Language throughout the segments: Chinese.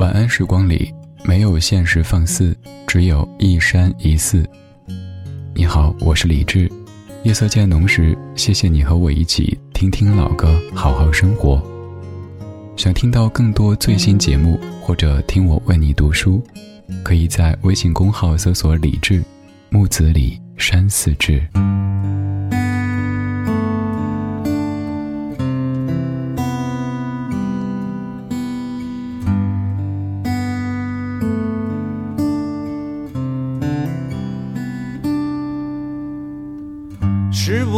晚安时光里，没有现实放肆，只有一山一寺。你好，我是李志。夜色渐浓时，谢谢你和我一起听听老歌，好好生活。想听到更多最新节目，或者听我为你读书，可以在微信公号搜索“李志木子李山寺志”。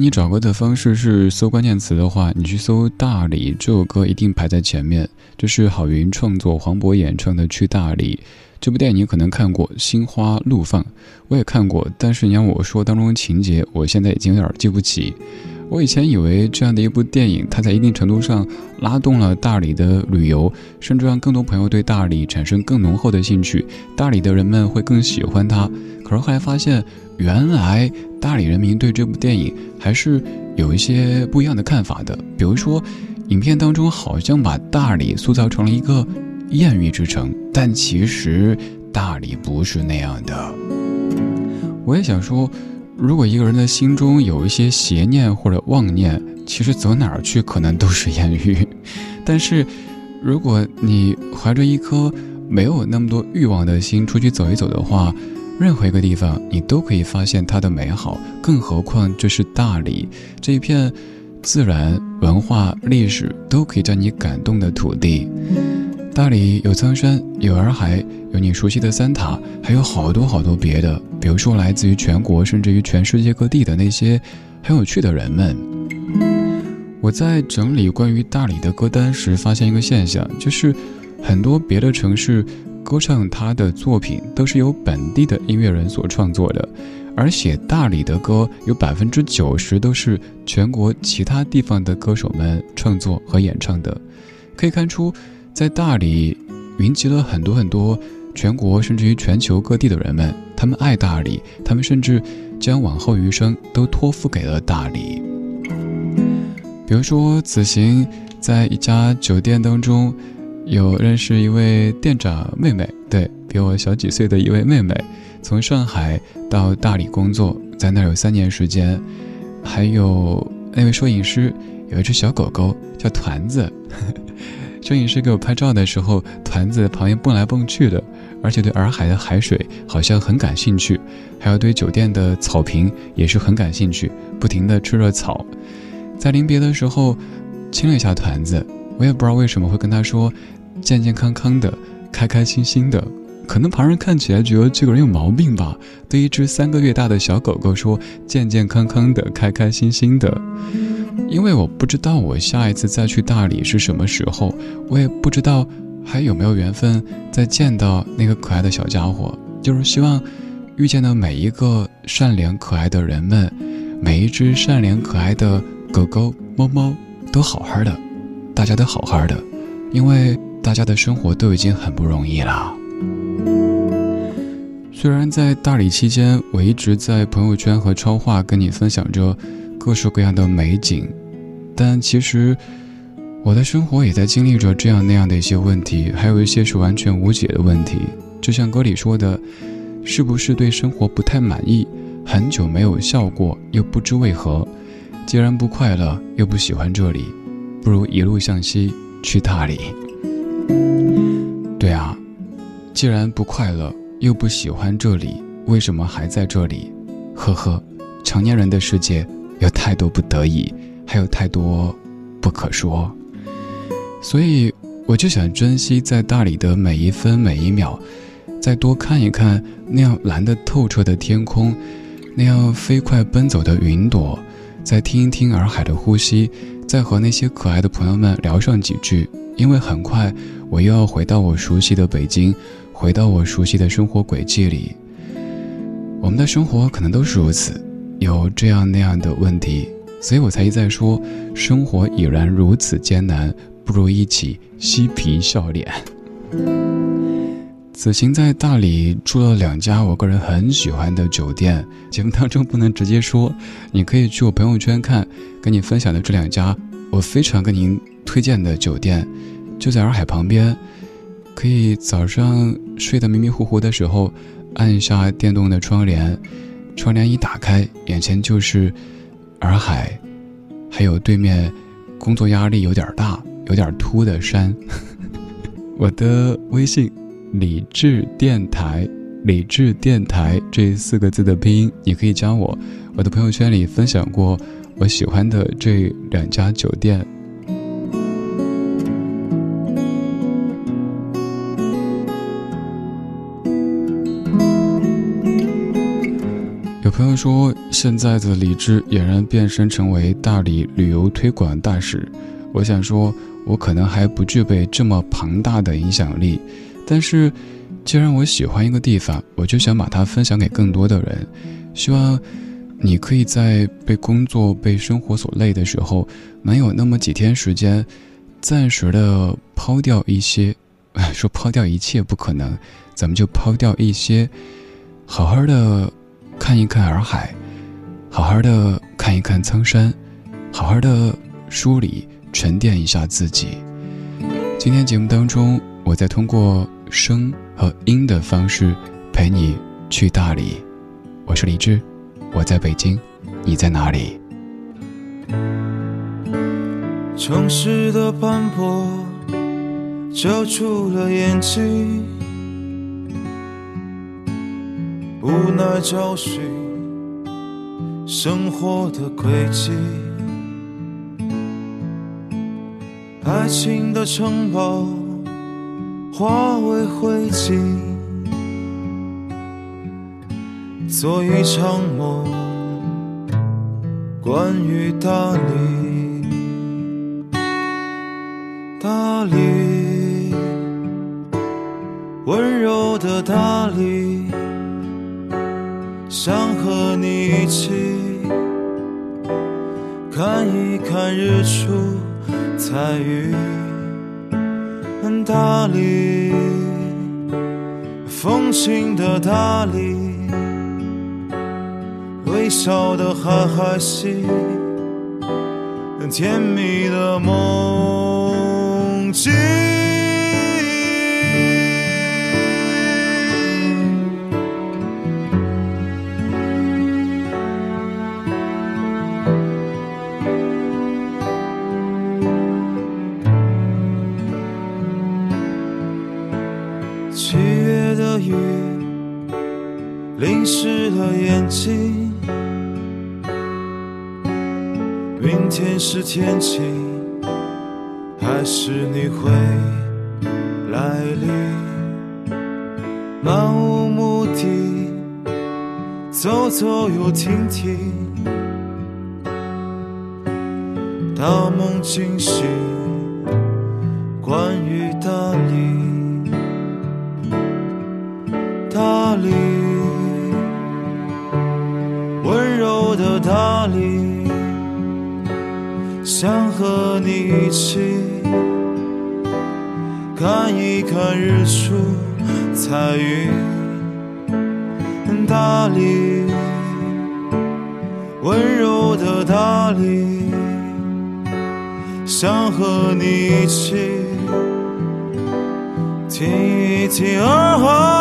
你找歌的方式是搜关键词的话，你去搜《大理》这首歌一定排在前面。这是郝云创作、黄渤演唱的《去大理》。这部电影你可能看过《心花怒放》，我也看过，但是你让我说当中情节，我现在已经有点记不起。我以前以为这样的一部电影，它在一定程度上拉动了大理的旅游，甚至让更多朋友对大理产生更浓厚的兴趣，大理的人们会更喜欢它。可是后来发现，原来大理人民对这部电影还是有一些不一样的看法的。比如说，影片当中好像把大理塑造成了一个艳遇之城，但其实大理不是那样的。我也想说。如果一个人的心中有一些邪念或者妄念，其实走哪儿去可能都是艳遇。但是，如果你怀着一颗没有那么多欲望的心出去走一走的话，任何一个地方你都可以发现它的美好。更何况这是大理这一片自然、文化、历史都可以将你感动的土地。大理有苍山，有洱海，有你熟悉的三塔，还有好多好多别的。比如说，来自于全国甚至于全世界各地的那些很有趣的人们。我在整理关于大理的歌单时，发现一个现象，就是很多别的城市歌唱他的作品都是由本地的音乐人所创作的，而写大理的歌有百分之九十都是全国其他地方的歌手们创作和演唱的。可以看出。在大理，云集了很多很多全国甚至于全球各地的人们，他们爱大理，他们甚至将往后余生都托付给了大理。比如说，此行在一家酒店当中，有认识一位店长妹妹，对比我小几岁的一位妹妹，从上海到大理工作，在那儿有三年时间，还有 那位摄影师。有一只小狗狗叫团子，摄影师给我拍照的时候，团子旁边蹦来蹦去的，而且对洱海的海水好像很感兴趣，还有对酒店的草坪也是很感兴趣，不停地吃着草。在临别的时候，亲了一下团子，我也不知道为什么会跟他说健健康康的，开开心心的。可能旁人看起来觉得这个人有毛病吧？对一只三个月大的小狗狗说健健康康的，开开心心的。因为我不知道我下一次再去大理是什么时候，我也不知道还有没有缘分再见到那个可爱的小家伙。就是希望遇见的每一个善良可爱的人们，每一只善良可爱的狗狗、猫猫都好好的，大家都好好的，因为大家的生活都已经很不容易了。虽然在大理期间，我一直在朋友圈和超话跟你分享着各式各样的美景，但其实我的生活也在经历着这样那样的一些问题，还有一些是完全无解的问题。就像歌里说的，是不是对生活不太满意？很久没有笑过，又不知为何。既然不快乐，又不喜欢这里，不如一路向西去大理。对啊，既然不快乐。又不喜欢这里，为什么还在这里？呵呵，成年人的世界有太多不得已，还有太多不可说，所以我就想珍惜在大理的每一分每一秒，再多看一看那样蓝得透彻的天空，那样飞快奔走的云朵，再听一听洱海的呼吸，再和那些可爱的朋友们聊上几句，因为很快我又要回到我熟悉的北京。回到我熟悉的生活轨迹里，我们的生活可能都是如此，有这样那样的问题，所以我才一再说，生活已然如此艰难，不如一起嬉皮笑脸。此行在大理住了两家我个人很喜欢的酒店，节目当中不能直接说，你可以去我朋友圈看，跟你分享的这两家我非常跟您推荐的酒店，就在洱海旁边。可以早上睡得迷迷糊糊的时候，按下电动的窗帘，窗帘一打开，眼前就是洱海，还有对面工作压力有点大、有点秃的山。我的微信“理智电台”“理智电台”这四个字的拼音，你可以加我。我的朋友圈里分享过我喜欢的这两家酒店。朋友说，现在的李智俨然变身成为大理旅游推广大使。我想说，我可能还不具备这么庞大的影响力，但是，既然我喜欢一个地方，我就想把它分享给更多的人。希望你可以在被工作、被生活所累的时候，能有那么几天时间，暂时的抛掉一些，说抛掉一切不可能，咱们就抛掉一些，好好的。看一看洱海，好好的看一看苍山，好好的梳理沉淀一下自己。今天节目当中，我在通过声和音的方式陪你去大理。我是李志，我在北京，你在哪里？城市的斑驳遮住了眼睛。无奈找寻生活的轨迹，爱情的城堡化为灰烬，做一场梦，关于大理，大理，温柔的大理。想和你一起看一看日出彩云，大理，风情的大理，微笑的海海西，甜蜜的梦境。了眼睛。明天是天晴，还是你会来临？漫无目的，走走又停停，大梦惊醒，想和你一起看一看日出彩云，大理，温柔的大理。想和你一起听一听洱海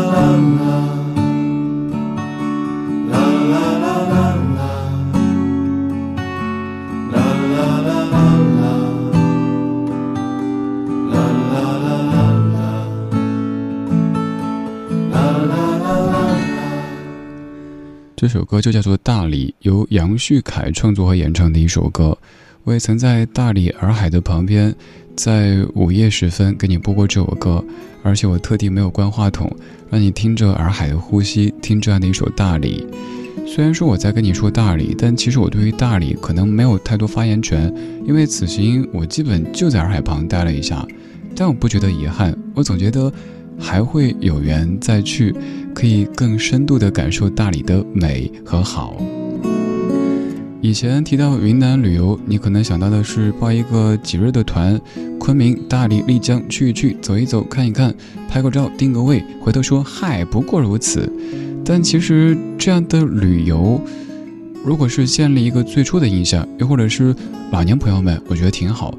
啦啦啦啦啦啦啦啦啦啦啦啦啦啦啦啦啦。这首歌就叫做《大理》，由杨旭凯创作和演唱的一首歌。我也曾在大理洱海的旁边，在午夜时分给你播过这首歌，而且我特地没有关话筒，让你听着洱海的呼吸，听这样的一首《大理》。虽然说我在跟你说大理，但其实我对于大理可能没有太多发言权，因为此行我基本就在洱海旁待了一下，但我不觉得遗憾，我总觉得。还会有缘再去，可以更深度的感受大理的美和好。以前提到云南旅游，你可能想到的是报一个几日的团，昆明、大理、丽江去一去，走一走，看一看，拍个照，定个位，回头说嗨，不过如此。但其实这样的旅游，如果是建立一个最初的印象，又或者是老年朋友们，我觉得挺好。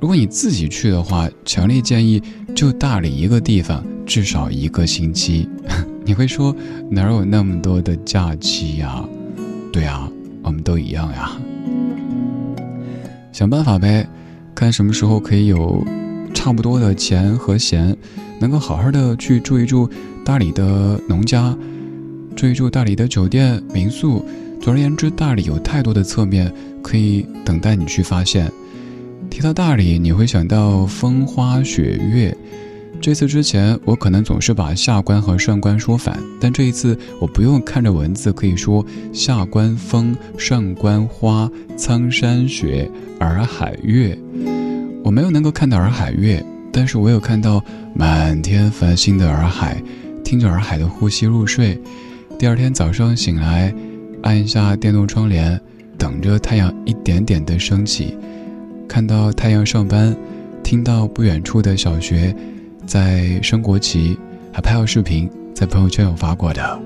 如果你自己去的话，强烈建议就大理一个地方。至少一个星期，你会说哪有那么多的假期呀？对呀，我们都一样呀。想办法呗，看什么时候可以有差不多的钱和闲，能够好好的去住一住大理的农家，住一住大理的酒店民宿。总而言之，大理有太多的侧面可以等待你去发现。提到大理，你会想到风花雪月。这次之前，我可能总是把下关和上关说反，但这一次我不用看着文字，可以说下关风，上关花，苍山雪，洱海月。我没有能够看到洱海月，但是我有看到满天繁星的洱海，听着洱海的呼吸入睡。第二天早上醒来，按一下电动窗帘，等着太阳一点点的升起，看到太阳上班，听到不远处的小学。在升国旗，还拍了视频，在朋友圈有发过的。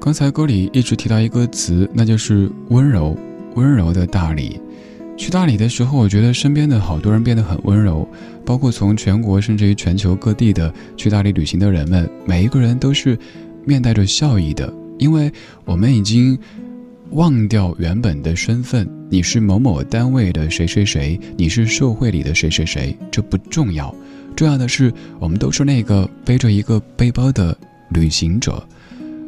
刚才歌里一直提到一个词，那就是温柔，温柔的大理。去大理的时候，我觉得身边的好多人变得很温柔，包括从全国甚至于全球各地的去大理旅行的人们，每一个人都是面带着笑意的，因为我们已经。忘掉原本的身份，你是某某单位的谁谁谁，你是社会里的谁谁谁，这不重要。重要的是，我们都是那个背着一个背包的旅行者，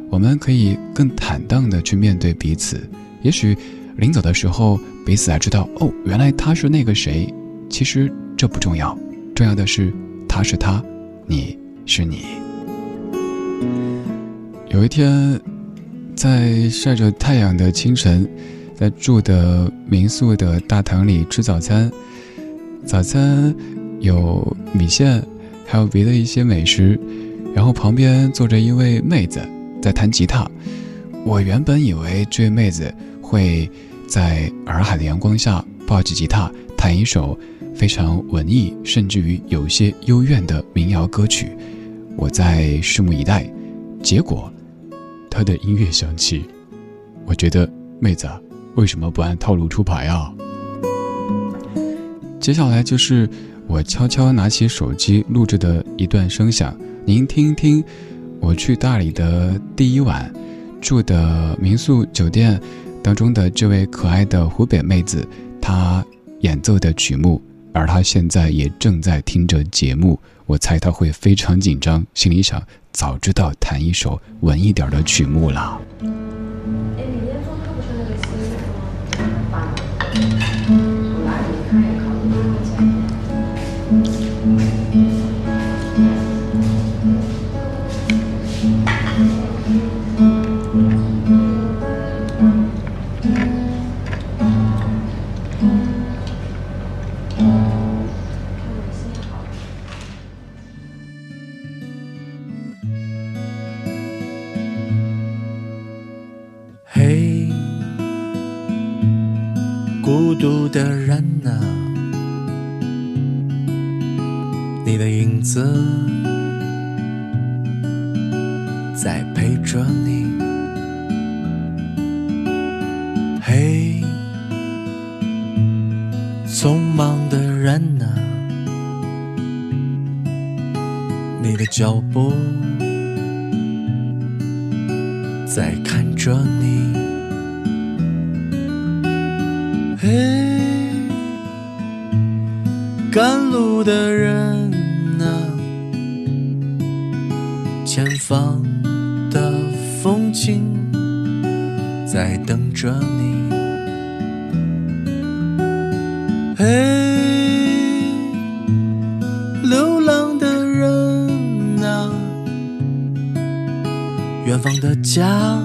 我们可以更坦荡的去面对彼此。也许临走的时候，彼此还知道，哦，原来他是那个谁。其实这不重要，重要的是他是他，你是你。有一天。在晒着太阳的清晨，在住的民宿的大堂里吃早餐，早餐有米线，还有别的一些美食，然后旁边坐着一位妹子在弹吉他。我原本以为这位妹子会在洱海的阳光下抱起吉他弹一首非常文艺，甚至于有些幽怨的民谣歌曲，我在拭目以待。结果，她的音乐响起，我觉得妹子。啊为什么不按套路出牌啊？接下来就是我悄悄拿起手机录制的一段声响，您听听。我去大理的第一晚，住的民宿酒店当中的这位可爱的湖北妹子，她演奏的曲目，而她现在也正在听着节目。我猜她会非常紧张，心里想：早知道弹一首文艺点的曲目了。thank you 看着你，嘿，赶路的人啊，前方的风景在等着你，嘿。流浪的人远方的家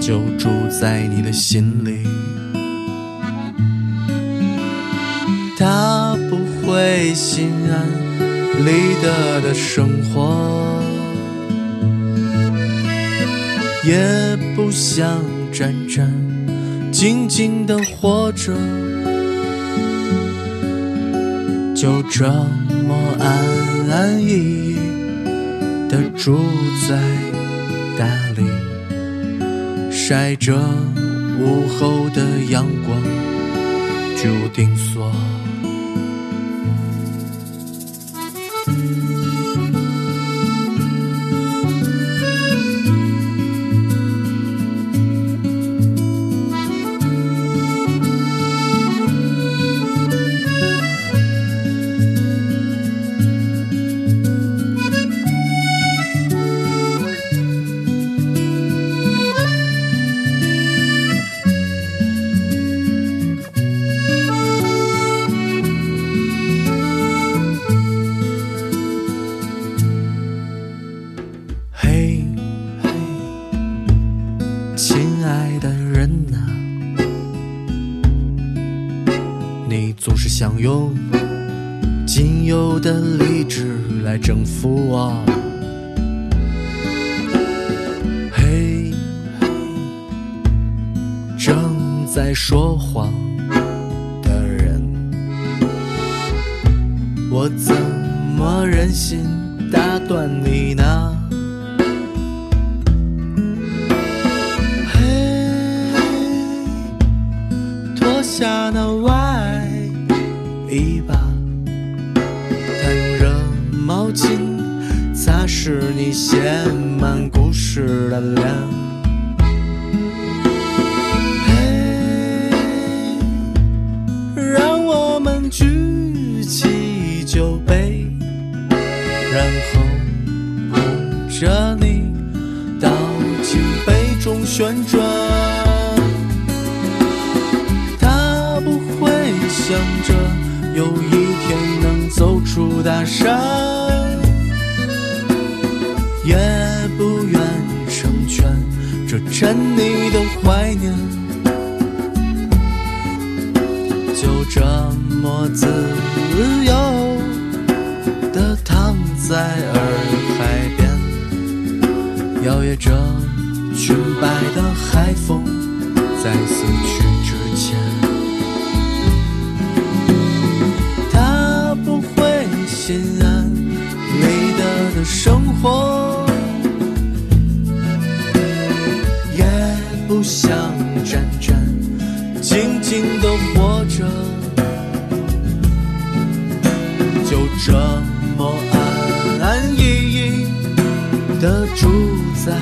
就住在你的心里，他不会心安理得的生活，也不想战战兢兢的活着，就这么安安逸逸。的住在大理，晒着午后的阳光，注定所。想用仅有的理智来征服我嘿正在说谎的人我怎么忍心打断你呢嘿脱下那外写满故事的脸。安理得的生活。也不想战战兢兢的活着，就这么安安逸逸的住在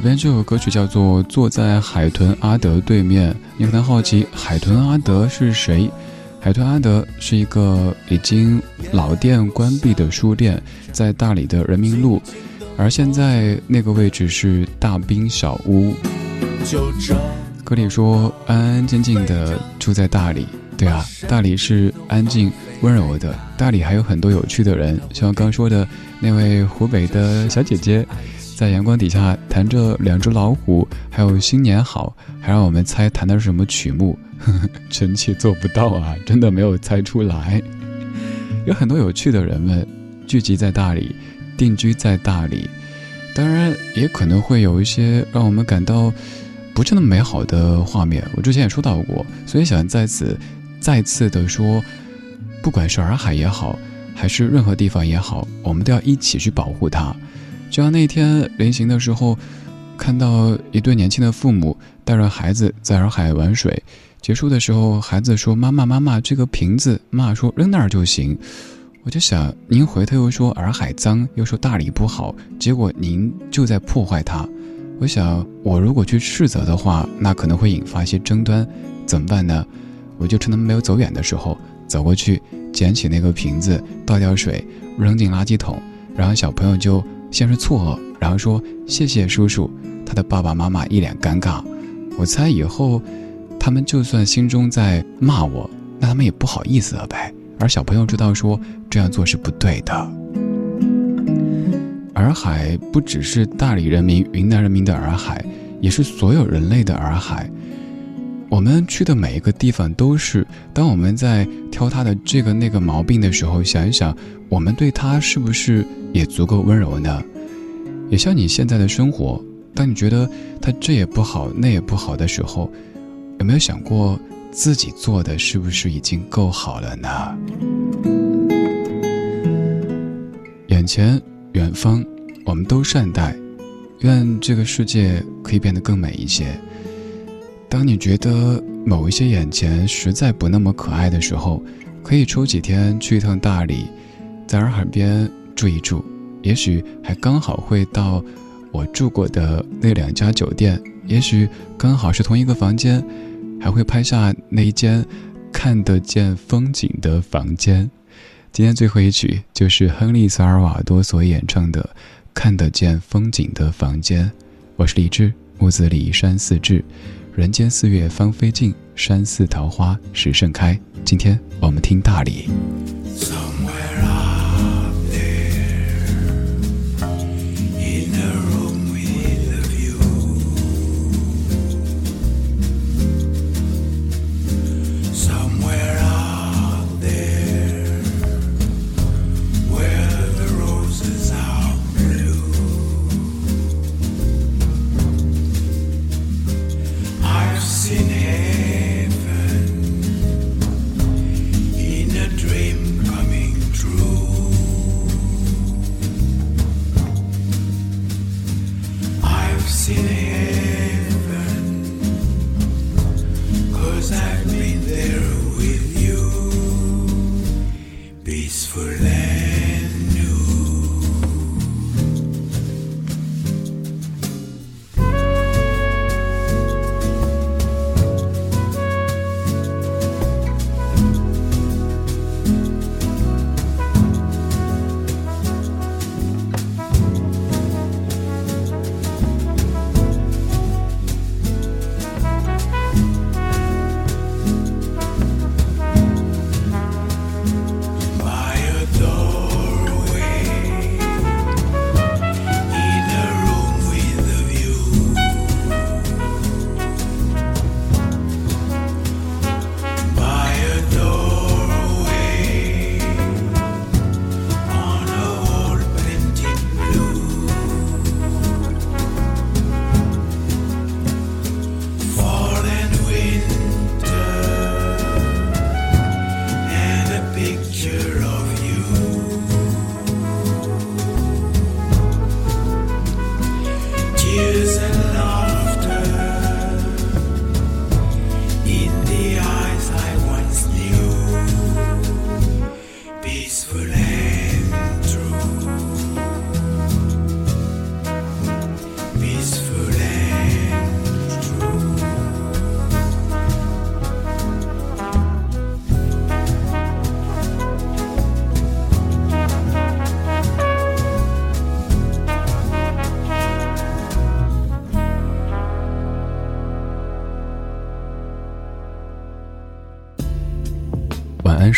耳边这首歌曲叫做《坐在海豚阿德对面》，你可能好奇海豚阿德是谁？海豚阿德是一个已经老店关闭的书店，在大理的人民路，而现在那个位置是大兵小屋。歌里说安安静静的住在大理，对啊，大理是安静温柔的，大理还有很多有趣的人，像刚说的那位湖北的小姐姐。在阳光底下弹着两只老虎，还有新年好，还让我们猜弹的是什么曲目，臣妾做不到啊，真的没有猜出来。有很多有趣的人们聚集在大理，定居在大理，当然也可能会有一些让我们感到不是那么美好的画面。我之前也说到过，所以想在此再次的说，不管是洱海也好，还是任何地方也好，我们都要一起去保护它。就像那天临行的时候，看到一对年轻的父母带着孩子在洱海玩水，结束的时候，孩子说：“妈妈，妈妈，这个瓶子。”妈妈说：“扔那儿就行。”我就想，您回头又说洱海脏，又说大理不好，结果您就在破坏它。我想，我如果去斥责的话，那可能会引发一些争端，怎么办呢？我就趁他们没有走远的时候，走过去捡起那个瓶子，倒掉水，扔进垃圾桶，然后小朋友就。先是错愕，然后说：“谢谢叔叔。”他的爸爸妈妈一脸尴尬。我猜以后，他们就算心中在骂我，那他们也不好意思了呗。而小朋友知道说这样做是不对的。洱海不只是大理人民、云南人民的洱海，也是所有人类的洱海。我们去的每一个地方都是。当我们在挑他的这个那个毛病的时候，想一想，我们对他是不是也足够温柔呢？也像你现在的生活，当你觉得他这也不好那也不好的时候，有没有想过自己做的是不是已经够好了呢？眼前、远方，我们都善待，愿这个世界可以变得更美一些。当你觉得某一些眼前实在不那么可爱的时候，可以抽几天去一趟大理，在洱海边住一住，也许还刚好会到我住过的那两家酒店，也许刚好是同一个房间，还会拍下那一间看得见风景的房间。今天最后一曲就是亨利·萨尔瓦多所演唱的《看得见风景的房间》。我是李志，木子李山寺志。人间四月芳菲尽，山寺桃花始盛开。今天我们听大理。